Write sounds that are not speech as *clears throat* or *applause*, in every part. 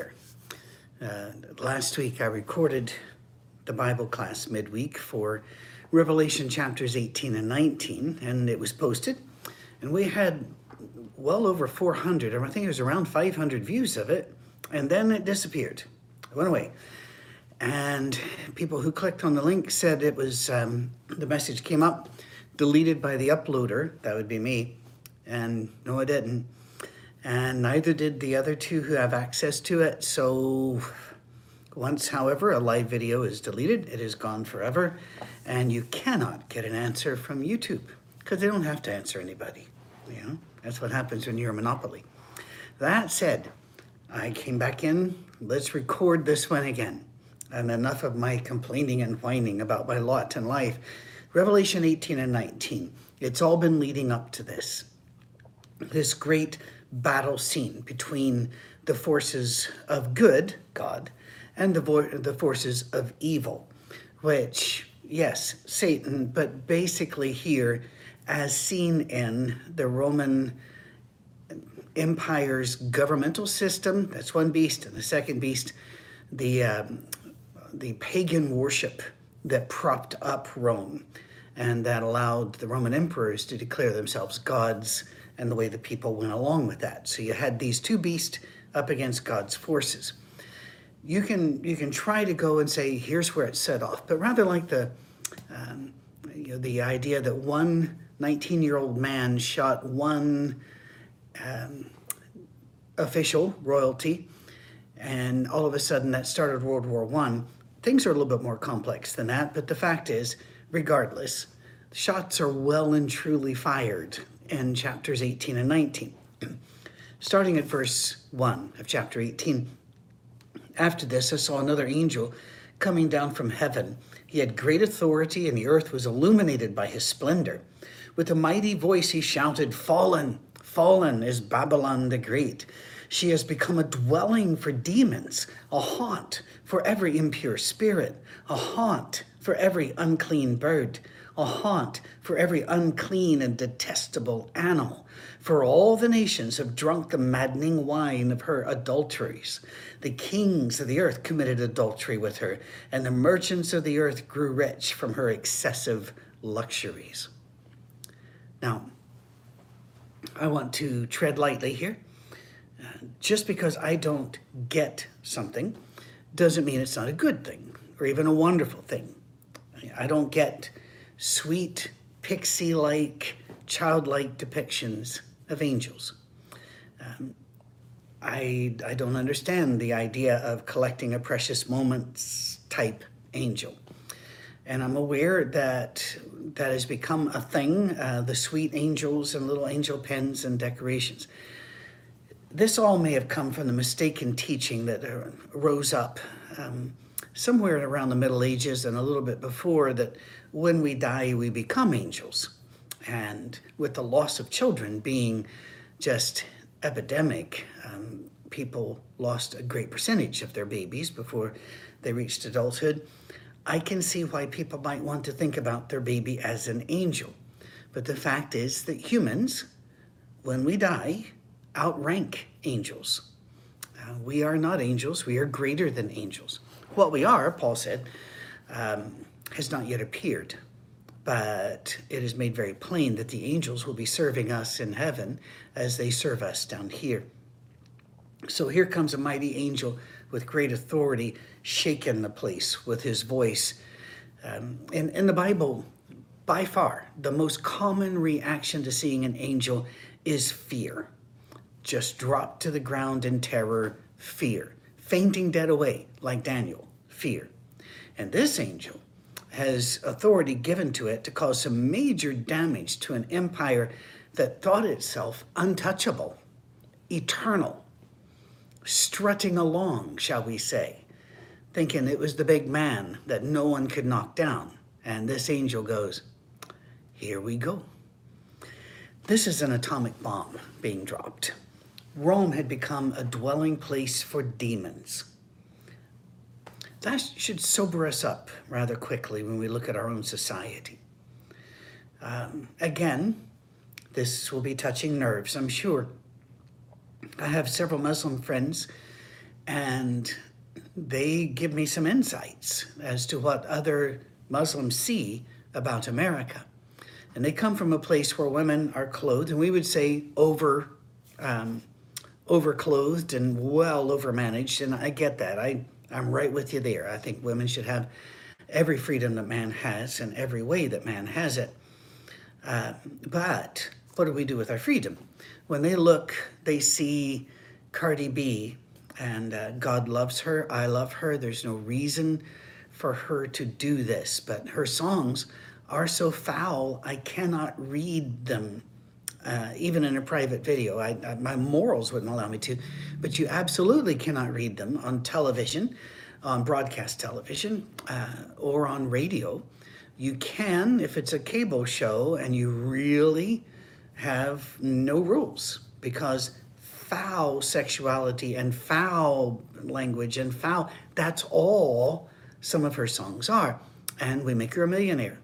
Uh, last week I recorded the Bible class midweek for Revelation chapters 18 and 19, and it was posted. And we had well over 400, or I think it was around 500 views of it, and then it disappeared. It went away. And people who clicked on the link said it was, um, the message came up, deleted by the uploader, that would be me, and no, it didn't. And neither did the other two who have access to it. So once, however, a live video is deleted, it is gone forever, and you cannot get an answer from YouTube because they don't have to answer anybody. You know, that's what happens when you're a monopoly. That said, I came back in. Let's record this one again. And enough of my complaining and whining about my lot in life. Revelation 18 and 19. It's all been leading up to this. This great battle scene between the forces of good, God, and the, vo- the forces of evil, which, yes, Satan, but basically here, as seen in the Roman Empire's governmental system, that's one beast, and the second beast, the, um, the pagan worship that propped up Rome and that allowed the Roman emperors to declare themselves gods and the way the people went along with that. So you had these two beasts up against God's forces. You can you can try to go and say here's where it set off, but rather like the um, you know, the idea that one 19 year old man shot one um, official royalty, and all of a sudden that started World War One. Things are a little bit more complex than that, but the fact is, regardless, shots are well and truly fired in chapters 18 and 19. *clears throat* Starting at verse 1 of chapter 18. After this, I saw another angel coming down from heaven. He had great authority, and the earth was illuminated by his splendor. With a mighty voice, he shouted, Fallen, fallen is Babylon the Great. She has become a dwelling for demons, a haunt for every impure spirit, a haunt for every unclean bird a haunt for every unclean and detestable animal. For all the nations have drunk the maddening wine of her adulteries. The kings of the earth committed adultery with her, and the merchants of the earth grew rich from her excessive luxuries. Now, I want to tread lightly here. Uh, just because I don't get something doesn't mean it's not a good thing or even a wonderful thing. I don't get sweet, pixie like, childlike depictions of angels. Um, I, I don't understand the idea of collecting a precious moments type angel. And I'm aware that that has become a thing uh, the sweet angels and little angel pens and decorations. This all may have come from the mistaken teaching that uh, rose up um, somewhere around the Middle Ages and a little bit before that when we die, we become angels. And with the loss of children being just epidemic, um, people lost a great percentage of their babies before they reached adulthood. I can see why people might want to think about their baby as an angel. But the fact is that humans, when we die, outrank angels. Uh, we are not angels, we are greater than angels. What we are, Paul said, um, has not yet appeared, but it is made very plain that the angels will be serving us in heaven as they serve us down here. So here comes a mighty angel with great authority, shaking the place with his voice. Um, in, in the Bible, by far, the most common reaction to seeing an angel is fear. Just drop to the ground in terror, fear. Fainting dead away, like Daniel, fear. And this angel has authority given to it to cause some major damage to an empire that thought itself untouchable, eternal, strutting along, shall we say, thinking it was the big man that no one could knock down. And this angel goes, Here we go. This is an atomic bomb being dropped. Rome had become a dwelling place for demons that should sober us up rather quickly when we look at our own society. Um, again, this will be touching nerves, I'm sure. I have several Muslim friends, and they give me some insights as to what other Muslims see about America. And they come from a place where women are clothed, and we would say over, um, overclothed and well overmanaged. And I get that. I, I'm right with you there. I think women should have every freedom that man has and every way that man has it. Uh, but what do we do with our freedom? When they look, they see Cardi B and uh, God loves her. I love her. There's no reason for her to do this, but her songs are so foul, I cannot read them. Uh, even in a private video, I, I, my morals wouldn't allow me to, but you absolutely cannot read them on television, on broadcast television, uh, or on radio. You can if it's a cable show and you really have no rules because foul sexuality and foul language and foul, that's all some of her songs are. And We Make Her a Millionaire.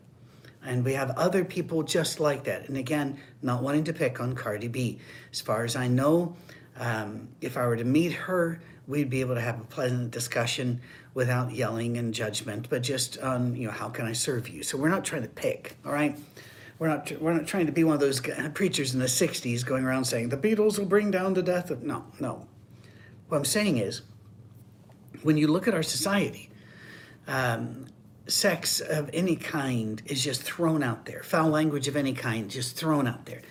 And we have other people just like that. And again, not wanting to pick on Cardi B. As far as I know, um, if I were to meet her, we'd be able to have a pleasant discussion without yelling and judgment, but just on, you know, how can I serve you? So we're not trying to pick, all right? We're not, we're not trying to be one of those preachers in the 60s going around saying the Beatles will bring down the death of. No, no. What I'm saying is, when you look at our society, um, sex of any kind is just thrown out there. Foul language of any kind just thrown out there.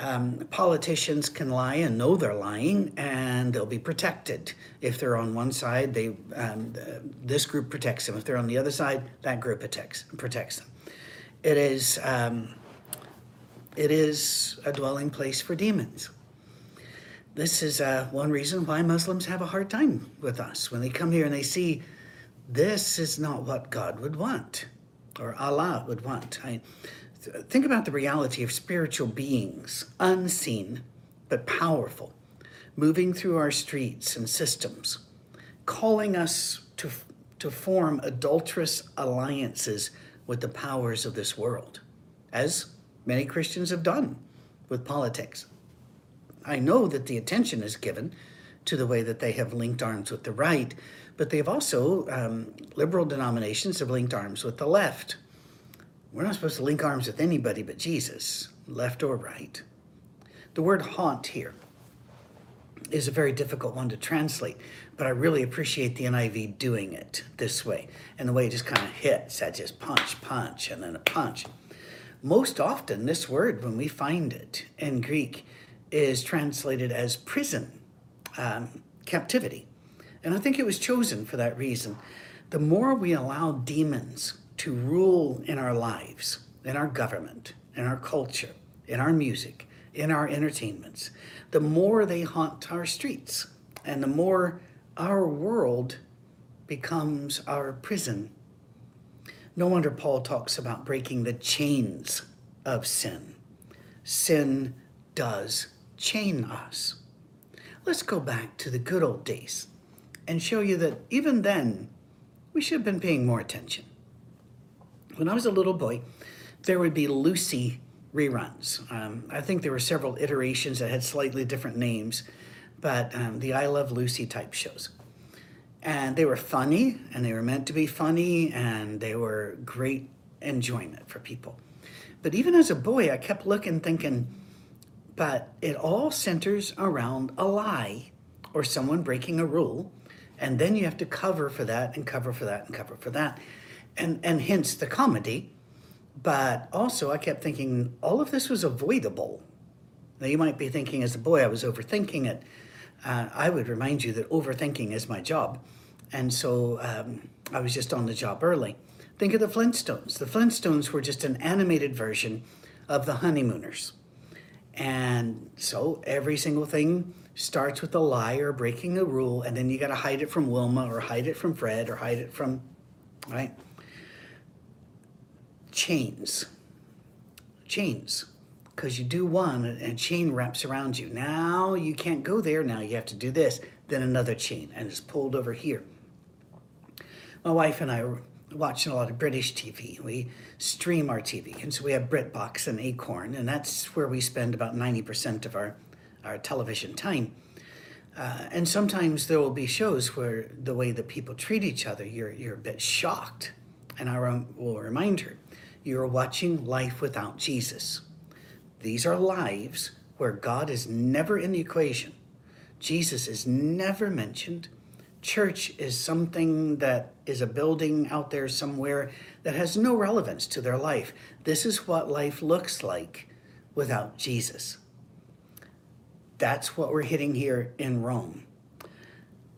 Um, politicians can lie and know they're lying, and they'll be protected. If they're on one side, they um, this group protects them. If they're on the other side, that group protects protects them. It is, um, it is a dwelling place for demons. This is uh, one reason why Muslims have a hard time with us. When they come here and they see this is not what God would want or Allah would want. I, think about the reality of spiritual beings, unseen but powerful, moving through our streets and systems, calling us to, to form adulterous alliances with the powers of this world, as many Christians have done with politics. I know that the attention is given to the way that they have linked arms with the right, but they've also, um, liberal denominations have linked arms with the left. We're not supposed to link arms with anybody but Jesus, left or right. The word haunt here is a very difficult one to translate, but I really appreciate the NIV doing it this way. And the way it just kind of hits, that just punch, punch, and then a punch. Most often, this word, when we find it in Greek, is translated as prison, um, captivity. And I think it was chosen for that reason. The more we allow demons to rule in our lives, in our government, in our culture, in our music, in our entertainments, the more they haunt our streets and the more our world becomes our prison. No wonder Paul talks about breaking the chains of sin. Sin does chain us. Let's go back to the good old days and show you that even then, we should have been paying more attention. When I was a little boy, there would be Lucy reruns. Um, I think there were several iterations that had slightly different names, but um, the I Love Lucy type shows. And they were funny, and they were meant to be funny, and they were great enjoyment for people. But even as a boy, I kept looking, thinking, but it all centers around a lie or someone breaking a rule. And then you have to cover for that and cover for that and cover for that. And, and hence the comedy but also, I kept thinking all of this was avoidable. Now, you might be thinking, as a boy, I was overthinking it. Uh, I would remind you that overthinking is my job. And so um, I was just on the job early. Think of the Flintstones. The Flintstones were just an animated version of the Honeymooners. And so every single thing starts with a lie or breaking a rule, and then you got to hide it from Wilma or hide it from Fred or hide it from, right? chains. Chains. Because you do one and a chain wraps around you. Now you can't go there. Now you have to do this. Then another chain and it's pulled over here. My wife and I are watching a lot of British TV. We stream our TV. And so we have BritBox and Acorn, and that's where we spend about 90% of our, our television time. Uh, and sometimes there will be shows where the way that people treat each other, you're, you're a bit shocked. And I will remind her, you're watching life without Jesus. These are lives where God is never in the equation. Jesus is never mentioned. Church is something that is a building out there somewhere that has no relevance to their life. This is what life looks like without Jesus. That's what we're hitting here in Rome.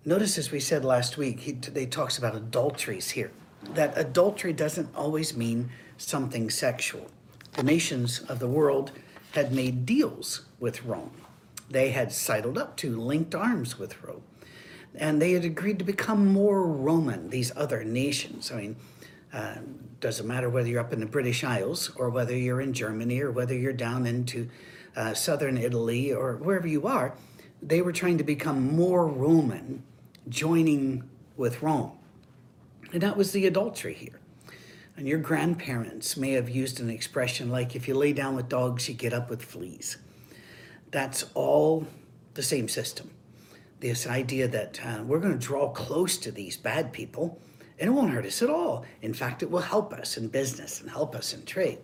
Notice, as we said last week, he, they talks about adulteries here. That adultery doesn't always mean something sexual. The nations of the world had made deals with Rome. They had sidled up to, linked arms with Rome, and they had agreed to become more Roman, these other nations. I mean, uh, doesn't matter whether you're up in the British Isles or whether you're in Germany or whether you're down into uh, southern Italy or wherever you are, they were trying to become more Roman, joining with Rome. And that was the adultery here. And your grandparents may have used an expression like, if you lay down with dogs, you get up with fleas. That's all the same system. This idea that uh, we're going to draw close to these bad people and it won't hurt us at all. In fact, it will help us in business and help us in trade.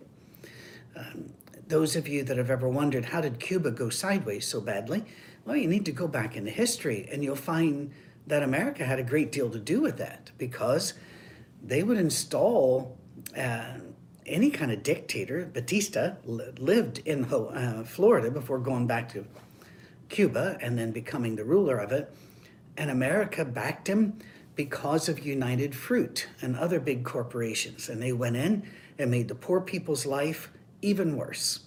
Um, those of you that have ever wondered how did Cuba go sideways so badly, well, you need to go back into history and you'll find that America had a great deal to do with that because they would install uh, any kind of dictator. Batista lived in uh, Florida before going back to Cuba and then becoming the ruler of it. And America backed him because of United Fruit and other big corporations. And they went in and made the poor people's life even worse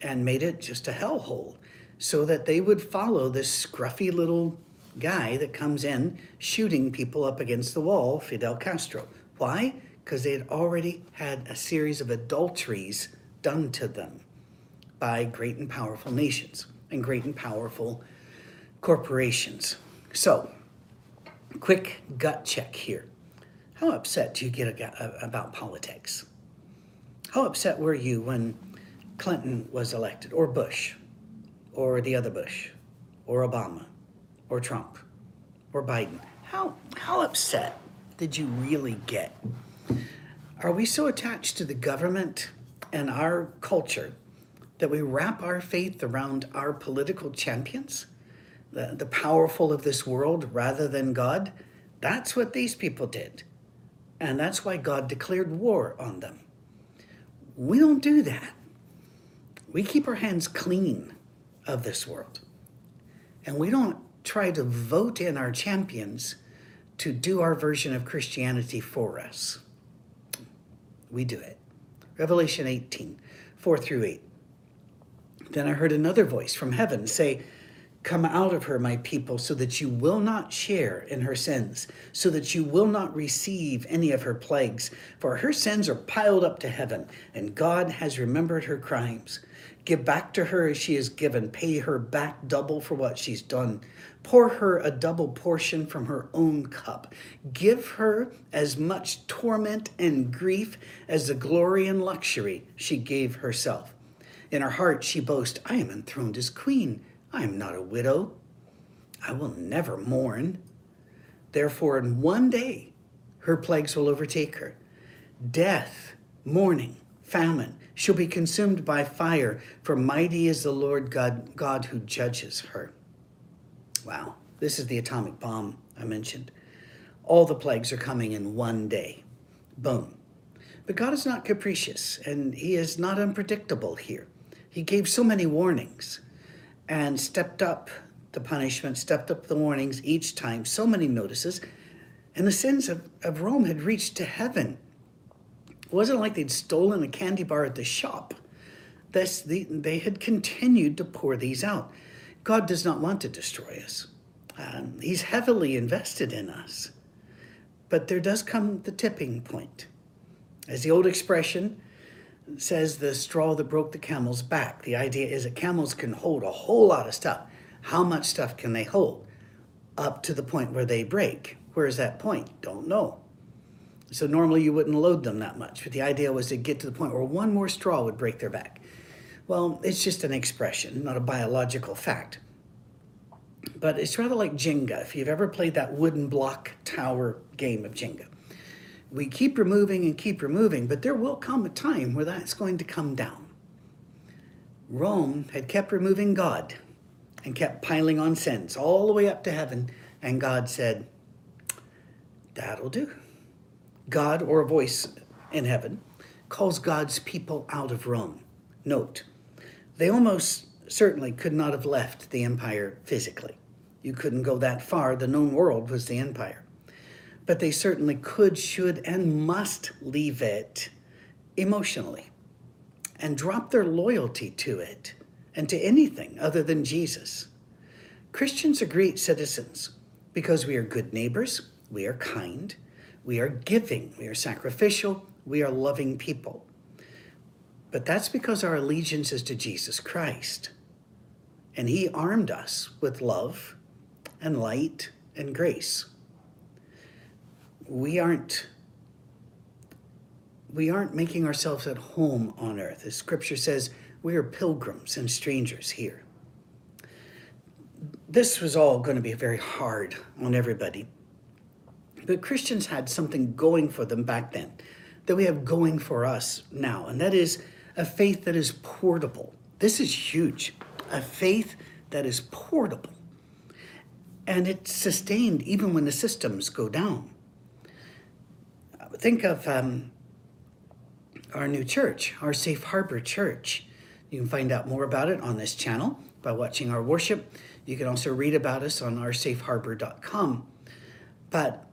and made it just a hellhole so that they would follow this scruffy little guy that comes in shooting people up against the wall, Fidel Castro. Why? Because they had already had a series of adulteries done to them by great and powerful nations and great and powerful corporations. So, quick gut check here. How upset do you get about politics? How upset were you when Clinton was elected, or Bush, or the other Bush, or Obama, or Trump, or Biden? How, how upset did you really get? Are we so attached to the government and our culture that we wrap our faith around our political champions? the, the powerful of this world rather than God. That's what these people did. And that's why God declared war on them. We don't do that. We keep our hands clean of this world. And we don't try to vote in our champions to do our version of Christianity for us. We do it. Revelation 18, 4 through 8. Then I heard another voice from heaven say, Come out of her, my people, so that you will not share in her sins, so that you will not receive any of her plagues. For her sins are piled up to heaven, and God has remembered her crimes. Give back to her as she is given, pay her back double for what she's done. Pour her a double portion from her own cup. Give her as much torment and grief as the glory and luxury she gave herself. In her heart, she boasts, I am enthroned as queen. I am not a widow. I will never mourn. Therefore, in one day, her plagues will overtake her death, mourning, famine. She'll be consumed by fire, for mighty is the Lord God, God who judges her. Wow, this is the atomic bomb I mentioned. All the plagues are coming in one day. Boom. But God is not capricious, and He is not unpredictable here. He gave so many warnings and stepped up the punishment, stepped up the warnings each time, so many notices. And the sins of, of Rome had reached to heaven. It wasn't like they'd stolen a candy bar at the shop. This, the, they had continued to pour these out. God does not want to destroy us. Um, he's heavily invested in us. But there does come the tipping point. As the old expression, says the straw that broke the camel's back. The idea is that camels can hold a whole lot of stuff. How much stuff can they hold? Up to the point where they break. Where's that point? Don't know. So normally you wouldn't load them that much, but the idea was to get to the point where one more straw would break their back. Well, it's just an expression, not a biological fact. but it's rather like Jenga. If you've ever played that wooden block tower game of Jenga, we keep removing and keep removing, but there will come a time where that's going to come down. Rome had kept removing God and kept piling on sins all the way up to heaven, and God said, That'll do. God, or a voice in heaven, calls God's people out of Rome. Note, they almost certainly could not have left the empire physically. You couldn't go that far. The known world was the empire. But they certainly could, should, and must leave it emotionally and drop their loyalty to it and to anything other than Jesus. Christians are great citizens because we are good neighbors, we are kind, we are giving, we are sacrificial, we are loving people. But that's because our allegiance is to Jesus Christ. And He armed us with love and light and grace. We aren't we aren't making ourselves at home on earth. As scripture says, we are pilgrims and strangers here. This was all going to be very hard on everybody. But Christians had something going for them back then that we have going for us now, and that is a faith that is portable. This is huge. A faith that is portable. And it's sustained even when the systems go down. Think of um, our new church, our Safe Harbor Church. You can find out more about it on this channel by watching our worship. You can also read about us on oursafeharbor.com. But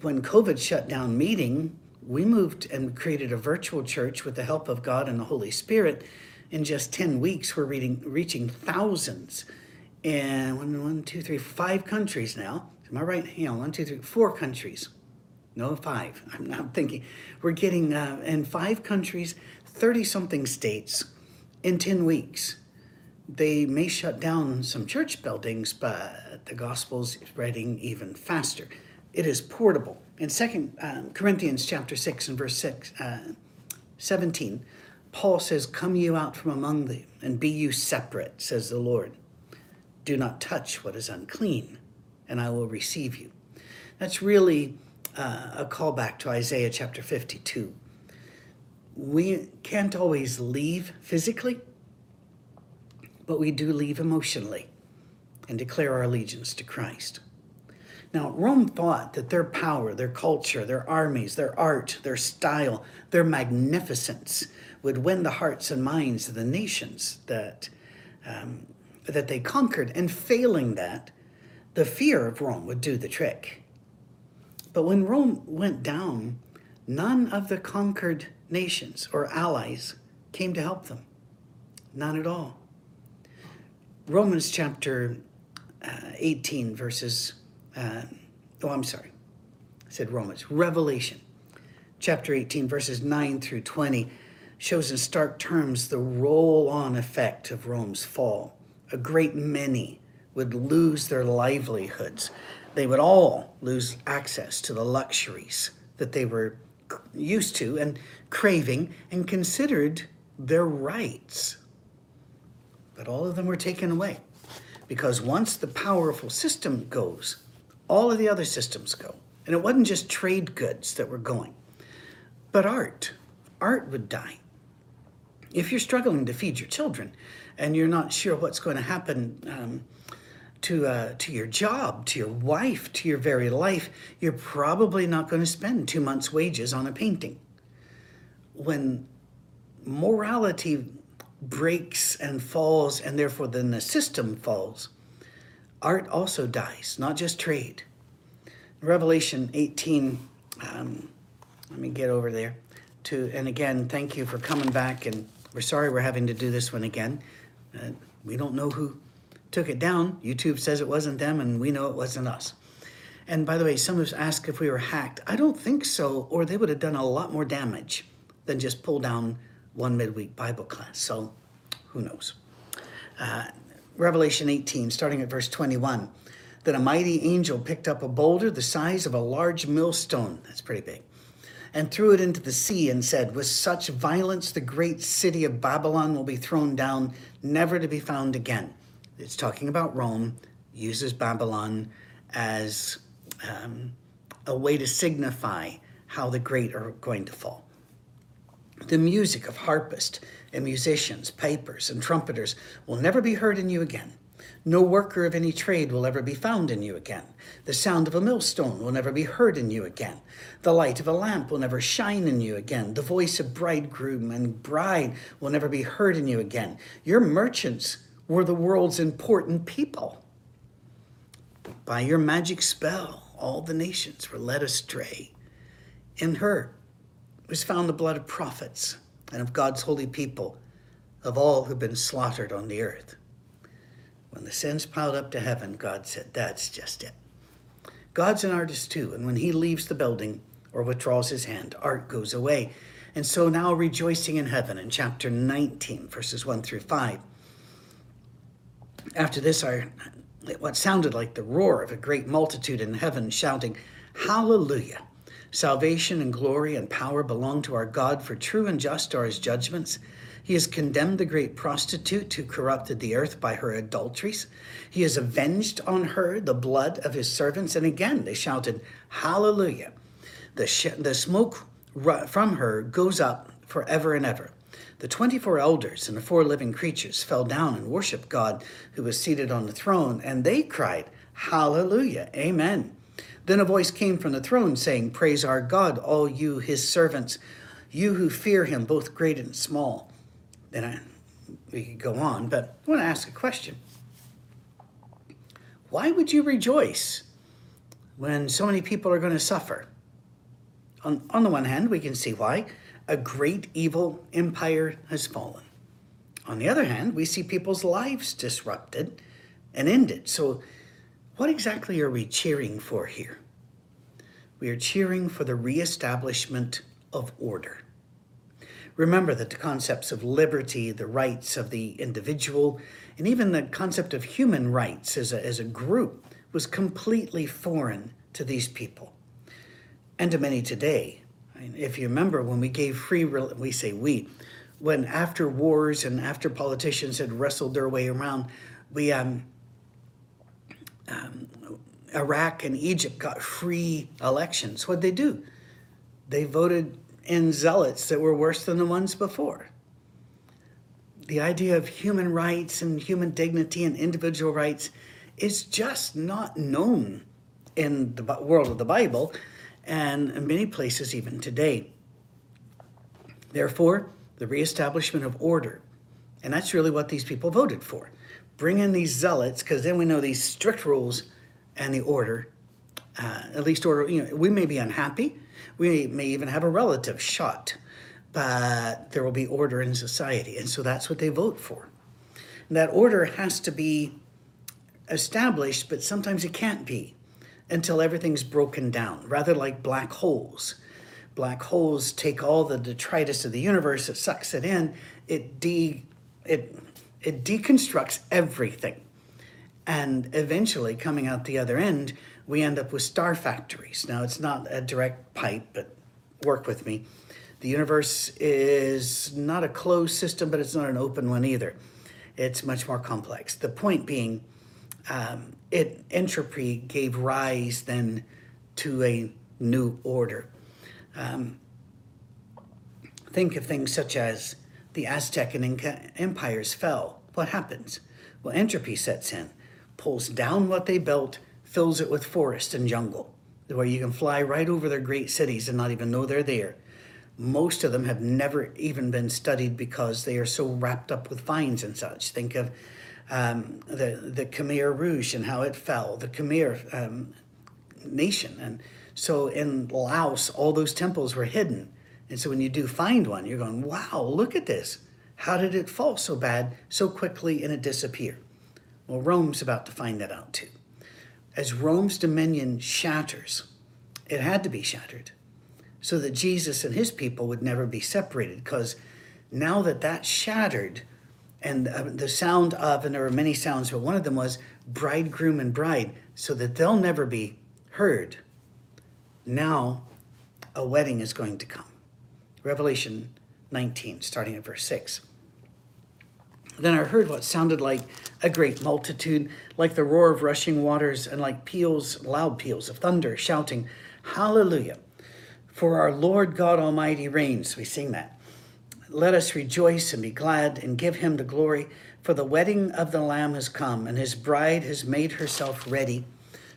when COVID shut down meeting, we moved and created a virtual church with the help of God and the Holy Spirit. In just 10 weeks, we're reading, reaching thousands in one, one, two, three, five countries now. Am I right? Hang on, one, two, three, four countries. No, five. *laughs* I'm not thinking. We're getting uh, in five countries, 30 something states in 10 weeks. They may shut down some church buildings, but the gospel's spreading even faster it is portable. In Second um, Corinthians chapter 6 and verse 6, uh, 17, Paul says, Come you out from among them, and be you separate, says the Lord. Do not touch what is unclean, and I will receive you. That's really uh, a callback to Isaiah chapter 52. We can't always leave physically, but we do leave emotionally and declare our allegiance to Christ. Now, Rome thought that their power, their culture, their armies, their art, their style, their magnificence would win the hearts and minds of the nations that, um, that they conquered. And failing that, the fear of Rome would do the trick. But when Rome went down, none of the conquered nations or allies came to help them. None at all. Romans chapter uh, 18, verses uh, oh, I'm sorry, I said Romans, Revelation chapter 18, verses 9 through 20 shows in stark terms the roll on effect of Rome's fall. A great many would lose their livelihoods. They would all lose access to the luxuries that they were used to and craving and considered their rights. But all of them were taken away because once the powerful system goes, all of the other systems go. And it wasn't just trade goods that were going, but art. Art would die. If you're struggling to feed your children and you're not sure what's going to happen um, to, uh, to your job, to your wife, to your very life, you're probably not going to spend two months' wages on a painting. When morality breaks and falls, and therefore then the system falls, art also dies, not just trade. Revelation 18, um, let me get over there. To and again, thank you for coming back. And we're sorry we're having to do this one again. Uh, we don't know who took it down. YouTube says it wasn't them, and we know it wasn't us. And by the way, some of us asked if we were hacked. I don't think so, or they would have done a lot more damage than just pull down one midweek Bible class. So who knows? Uh, Revelation 18, starting at verse 21. Then a mighty angel picked up a boulder the size of a large millstone, that's pretty big, and threw it into the sea and said, With such violence, the great city of Babylon will be thrown down, never to be found again. It's talking about Rome, uses Babylon as um, a way to signify how the great are going to fall. The music of harpists and musicians, pipers, and trumpeters will never be heard in you again. No worker of any trade will ever be found in you again. The sound of a millstone will never be heard in you again. The light of a lamp will never shine in you again. The voice of bridegroom and bride will never be heard in you again. Your merchants were the world's important people. By your magic spell, all the nations were led astray. In her was found the blood of prophets and of God's holy people, of all who've been slaughtered on the earth. When the sins piled up to heaven, God said, That's just it. God's an artist too, and when he leaves the building or withdraws his hand, art goes away. And so now, rejoicing in heaven in chapter 19, verses 1 through 5. After this, our, what sounded like the roar of a great multitude in heaven shouting, Hallelujah! Salvation and glory and power belong to our God, for true and just are his judgments. He has condemned the great prostitute who corrupted the earth by her adulteries. He has avenged on her the blood of his servants. And again they shouted, Hallelujah. The, sh- the smoke from her goes up forever and ever. The 24 elders and the four living creatures fell down and worshiped God who was seated on the throne, and they cried, Hallelujah, Amen. Then a voice came from the throne saying, Praise our God, all you his servants, you who fear him, both great and small. Then I, we could go on, but I want to ask a question. Why would you rejoice when so many people are going to suffer? On, on the one hand, we can see why. A great evil empire has fallen. On the other hand, we see people's lives disrupted and ended. So what exactly are we cheering for here? We are cheering for the reestablishment of order. Remember that the concepts of liberty, the rights of the individual, and even the concept of human rights as a, as a group was completely foreign to these people and to many today. If you remember when we gave free, we say we, when after wars and after politicians had wrestled their way around, we um, um, Iraq and Egypt got free elections. What'd they do? They voted in zealots that were worse than the ones before. The idea of human rights and human dignity and individual rights is just not known in the world of the Bible and in many places even today. Therefore, the reestablishment of order. And that's really what these people voted for bring in these zealots because then we know these strict rules and the order. Uh, at least order. You know, we may be unhappy. We may even have a relative shot, but there will be order in society, and so that's what they vote for. And that order has to be established, but sometimes it can't be until everything's broken down. Rather like black holes. Black holes take all the detritus of the universe, it sucks it in, it de it it deconstructs everything. And eventually, coming out the other end, we end up with star factories. Now, it's not a direct pipe, but work with me. The universe is not a closed system, but it's not an open one either. It's much more complex. The point being, um, it entropy gave rise then to a new order. Um, think of things such as the Aztec and Inca empires fell, what happens? Well, entropy sets in, pulls down what they built, fills it with forest and jungle, where you can fly right over their great cities and not even know they're there. Most of them have never even been studied because they are so wrapped up with vines and such. Think of um, the the Khmer Rouge and how it fell, the Khmer um, nation, and so in Laos, all those temples were hidden and so when you do find one, you're going, wow, look at this. How did it fall so bad so quickly and it disappear? Well, Rome's about to find that out too. As Rome's dominion shatters, it had to be shattered so that Jesus and his people would never be separated. Because now that that shattered, and uh, the sound of, and there were many sounds, but one of them was bridegroom and bride, so that they'll never be heard. Now a wedding is going to come. Revelation 19, starting at verse 6. Then I heard what sounded like a great multitude, like the roar of rushing waters, and like peals, loud peals of thunder, shouting, Hallelujah! For our Lord God Almighty reigns. We sing that. Let us rejoice and be glad and give him the glory, for the wedding of the Lamb has come, and his bride has made herself ready.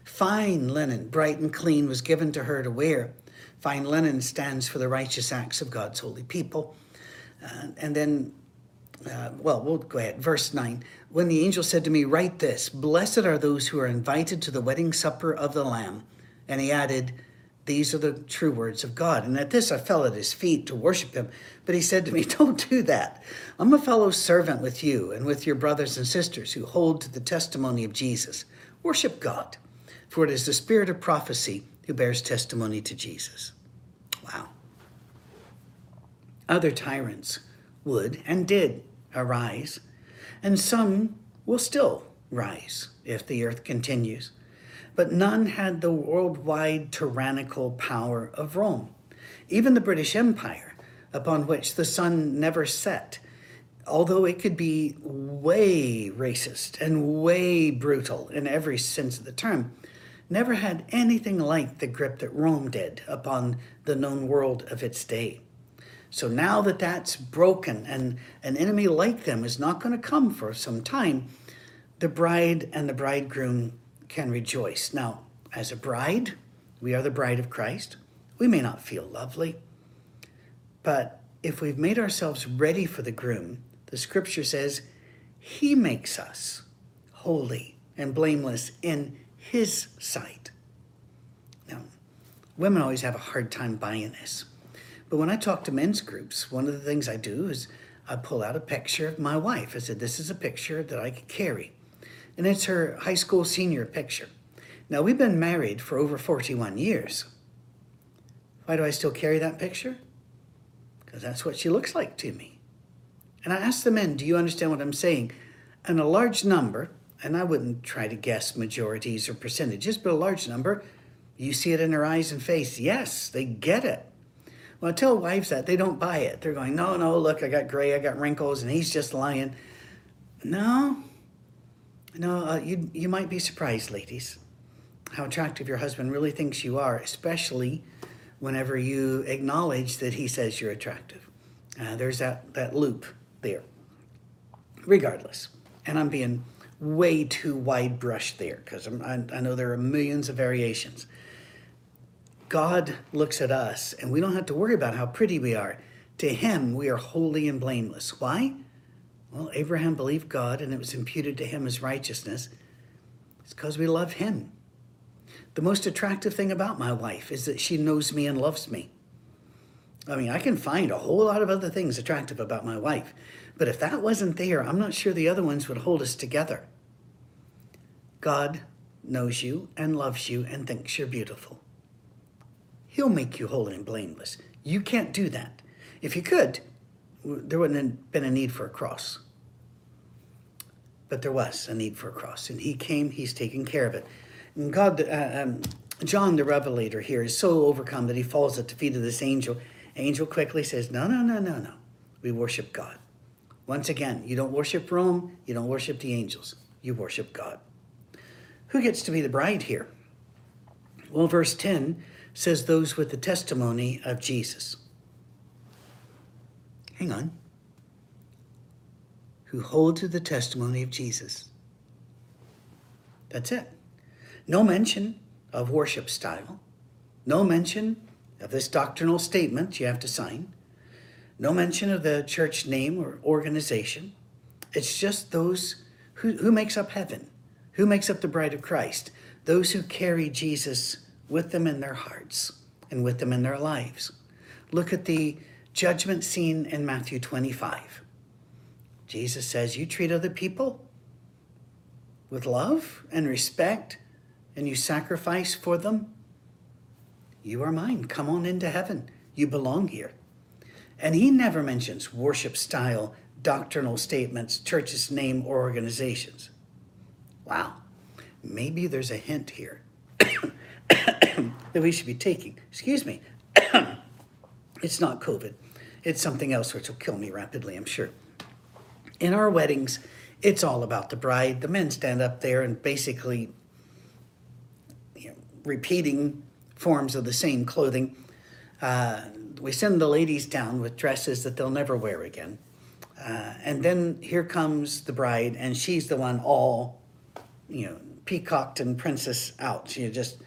Fine linen, bright and clean, was given to her to wear. Fine linen stands for the righteous acts of God's holy people. Uh, and then uh, well, we'll go ahead. Verse 9. When the angel said to me, Write this Blessed are those who are invited to the wedding supper of the Lamb. And he added, These are the true words of God. And at this I fell at his feet to worship him. But he said to me, *laughs* Don't do that. I'm a fellow servant with you and with your brothers and sisters who hold to the testimony of Jesus. Worship God, for it is the spirit of prophecy who bears testimony to Jesus. Wow. Other tyrants would and did arise, and some will still rise if the earth continues. But none had the worldwide tyrannical power of Rome. Even the British Empire, upon which the sun never set, although it could be way racist and way brutal in every sense of the term, never had anything like the grip that Rome did upon the known world of its day. So now that that's broken and an enemy like them is not going to come for some time, the bride and the bridegroom can rejoice. Now, as a bride, we are the bride of Christ. We may not feel lovely, but if we've made ourselves ready for the groom, the scripture says he makes us holy and blameless in his sight. Now, women always have a hard time buying this but when I talk to men's groups, one of the things I do is I pull out a picture of my wife. I said, This is a picture that I could carry. And it's her high school senior picture. Now, we've been married for over 41 years. Why do I still carry that picture? Because that's what she looks like to me. And I asked the men, Do you understand what I'm saying? And a large number, and I wouldn't try to guess majorities or percentages, but a large number, you see it in her eyes and face. Yes, they get it. When I tell wives that, they don't buy it. They're going, no, no, look, I got gray, I got wrinkles, and he's just lying. No, no, uh, you, you might be surprised, ladies, how attractive your husband really thinks you are, especially whenever you acknowledge that he says you're attractive. Uh, there's that, that loop there. Regardless, and I'm being way too wide brushed there because I, I know there are millions of variations. God looks at us and we don't have to worry about how pretty we are. To him, we are holy and blameless. Why? Well, Abraham believed God and it was imputed to him as righteousness. It's because we love him. The most attractive thing about my wife is that she knows me and loves me. I mean, I can find a whole lot of other things attractive about my wife, but if that wasn't there, I'm not sure the other ones would hold us together. God knows you and loves you and thinks you're beautiful. He'll make you holy and blameless. You can't do that. If you could, there wouldn't have been a need for a cross. But there was a need for a cross, and He came. He's taken care of it. And God, uh, um, John the Revelator here is so overcome that he falls at the feet of this angel. Angel quickly says, "No, no, no, no, no. We worship God. Once again, you don't worship Rome. You don't worship the angels. You worship God. Who gets to be the bride here? Well, verse 10 says those with the testimony of Jesus. Hang on. Who hold to the testimony of Jesus. That's it. No mention of worship style. No mention of this doctrinal statement you have to sign. No mention of the church name or organization. It's just those who, who makes up heaven, who makes up the bride of Christ, those who carry Jesus with them in their hearts and with them in their lives. Look at the judgment scene in Matthew 25. Jesus says, You treat other people with love and respect, and you sacrifice for them. You are mine. Come on into heaven. You belong here. And he never mentions worship style, doctrinal statements, church's name, or organizations. Wow. Maybe there's a hint here *coughs* that we should be taking. Excuse me. *coughs* it's not COVID. It's something else which will kill me rapidly, I'm sure. In our weddings, it's all about the bride. The men stand up there and basically you know, repeating forms of the same clothing. Uh, we send the ladies down with dresses that they'll never wear again. Uh, and then here comes the bride, and she's the one all, you know, peacocked and princess out. She's just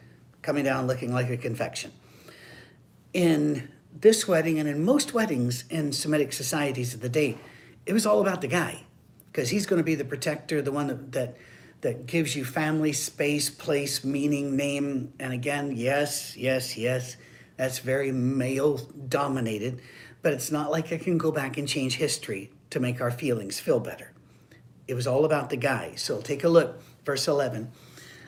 coming down looking like a confection. In this wedding and in most weddings in Semitic societies of the day, it was all about the guy because he's going to be the protector, the one that, that that gives you family, space, place, meaning, name. And again, yes, yes, yes, that's very male dominated, but it's not like I can go back and change history to make our feelings feel better. It was all about the guy. So take a look, verse 11.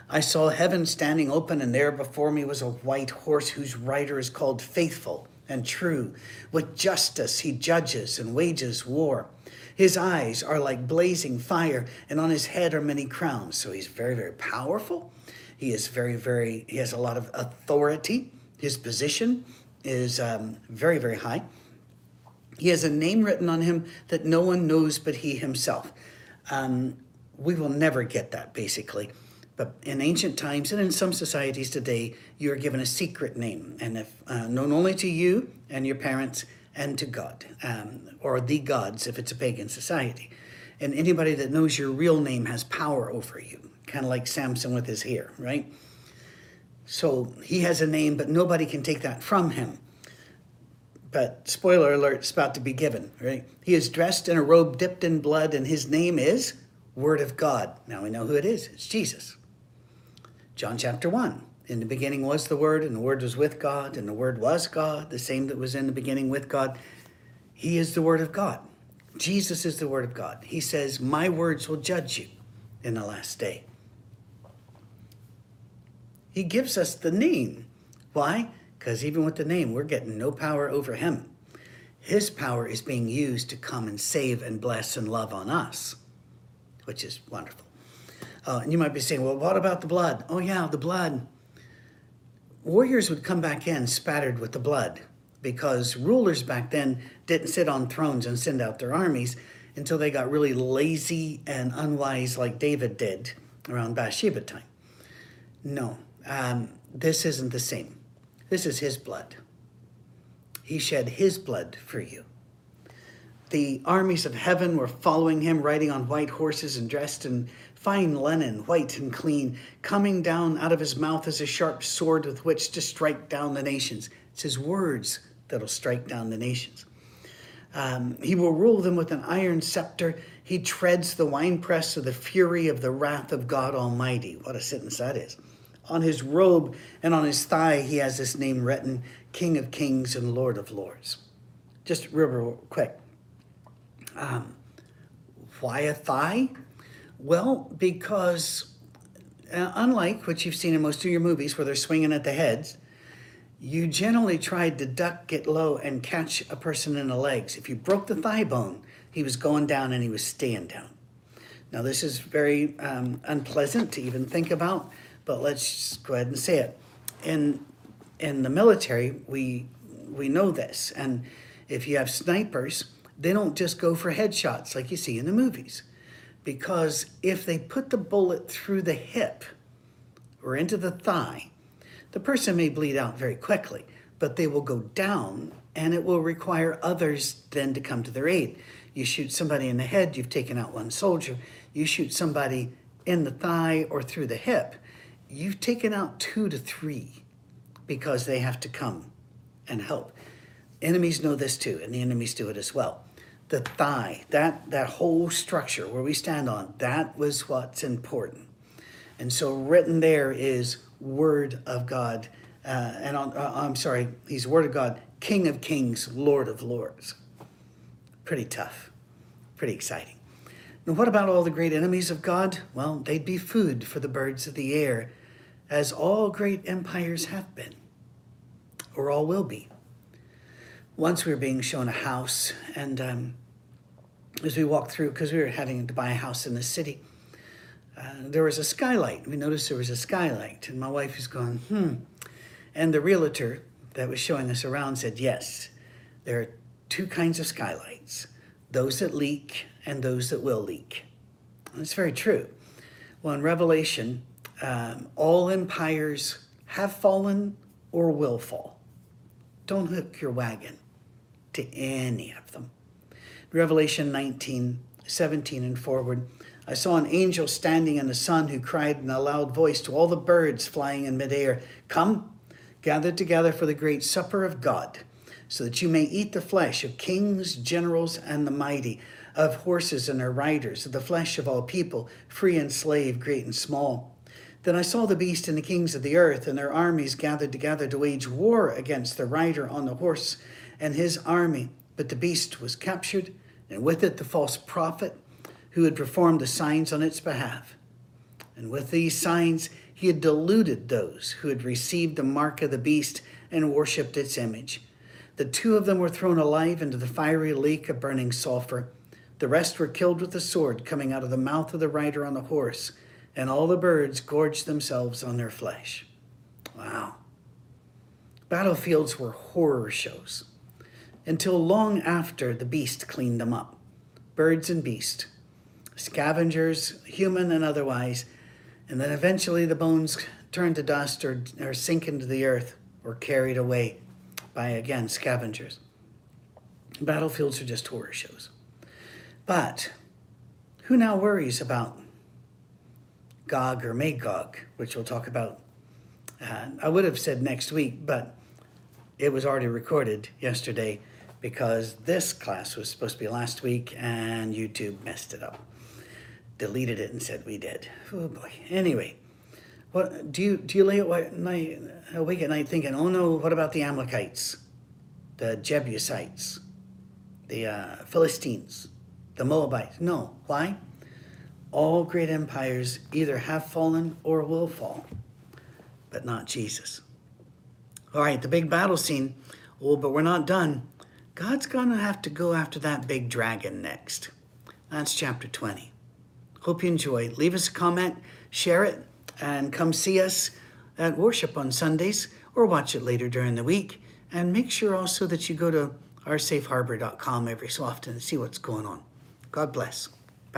I saw heaven standing open, and there before me was a white horse whose rider is called Faithful and True. With justice he judges and wages war. His eyes are like blazing fire, and on his head are many crowns. So he's very, very powerful. He is very, very, he has a lot of authority. His position is um, very, very high. He has a name written on him that no one knows but he himself. Um, we will never get that, basically. But in ancient times and in some societies today, you are given a secret name, and if uh, known only to you and your parents and to God, um, or the gods if it's a pagan society. And anybody that knows your real name has power over you, kind of like Samson with his hair, right? So he has a name, but nobody can take that from him. But spoiler alert, it's about to be given, right? He is dressed in a robe dipped in blood, and his name is Word of God. Now we know who it is. It's Jesus. John chapter 1. In the beginning was the Word, and the Word was with God, and the Word was God, the same that was in the beginning with God. He is the Word of God. Jesus is the Word of God. He says, My words will judge you in the last day. He gives us the name. Why? Because even with the name, we're getting no power over him. His power is being used to come and save and bless and love on us, which is wonderful. Uh, and you might be saying, well, what about the blood? Oh, yeah, the blood warriors would come back in spattered with the blood because rulers back then didn't sit on thrones and send out their armies until they got really lazy and unwise like David did around Bathsheba time. No, um, this isn't the same. This is his blood. He shed his blood for you. The armies of heaven were following him, riding on white horses and dressed in fine linen, white and clean, coming down out of his mouth as a sharp sword with which to strike down the nations. It's his words that'll strike down the nations. Um, he will rule them with an iron scepter. He treads the winepress of the fury of the wrath of God Almighty. What a sentence that is. On his robe and on his thigh, he has this name written King of Kings and Lord of Lords. Just real, real quick. Um, why a thigh? Well, because uh, unlike what you've seen in most of your movies where they're swinging at the heads, you generally tried to duck, get low, and catch a person in the legs. If you broke the thigh bone, he was going down and he was staying down. Now, this is very um, unpleasant to even think about, but let's go ahead and say it. In, in the military, we, we know this. And if you have snipers, they don't just go for headshots like you see in the movies because if they put the bullet through the hip or into the thigh, the person may bleed out very quickly, but they will go down and it will require others then to come to their aid. You shoot somebody in the head, you've taken out one soldier. You shoot somebody in the thigh or through the hip, you've taken out two to three because they have to come and help. Enemies know this too, and the enemies do it as well the thigh, that, that whole structure where we stand on, that was what's important. And so written there is Word of God. Uh, and on, uh, I'm sorry, he's Word of God, King of Kings, Lord of Lords. Pretty tough, pretty exciting. And what about all the great enemies of God? Well, they'd be food for the birds of the air, as all great empires have been, or all will be. Once we were being shown a house, and um, as we walked through, because we were having to buy a house in the city, uh, there was a skylight. We noticed there was a skylight, and my wife was going, hmm. And the realtor that was showing us around said, yes, there are two kinds of skylights. those that leak and those that will leak. And it's very true. Well, in Revelation, um, all empires have fallen or will fall. Don't hook your wagon to any of them. Revelation 19, 17 and forward. I saw an angel standing in the sun who cried in a loud voice to all the birds flying in midair Come, gather together for the great supper of God, so that you may eat the flesh of kings, generals, and the mighty, of horses and their riders, of the flesh of all people, free and slave, great and small. Then I saw the beast and the kings of the earth and their armies gathered together to wage war against the rider on the horse and his army. But the beast was captured, and with it the false prophet who had performed the signs on its behalf. And with these signs he had deluded those who had received the mark of the beast and worshipped its image. The two of them were thrown alive into the fiery lake of burning sulfur. The rest were killed with the sword coming out of the mouth of the rider on the horse, and all the birds gorged themselves on their flesh. Wow. Battlefields were horror shows until long after the beast cleaned them up. Birds and beast, scavengers, human and otherwise, and then eventually the bones turn to dust or, or sink into the earth or carried away by, again, scavengers. Battlefields are just horror shows. But who now worries about Gog or Magog, which we'll talk about? Uh, I would have said next week, but it was already recorded yesterday because this class was supposed to be last week and YouTube messed it up. Deleted it and said we did. Oh boy. Anyway, what do you do you lay awake, at night thinking, oh no, what about the Amalekites, the Jebusites, the uh, Philistines, the Moabites? No. Why? All great empires either have fallen or will fall, but not Jesus. All right, the big battle scene. Oh, but we're not done. God's going to have to go after that big dragon next. That's chapter 20. Hope you enjoy. Leave us a comment, share it, and come see us at worship on Sundays or watch it later during the week. And make sure also that you go to oursafeharbor.com every so often and see what's going on. God bless.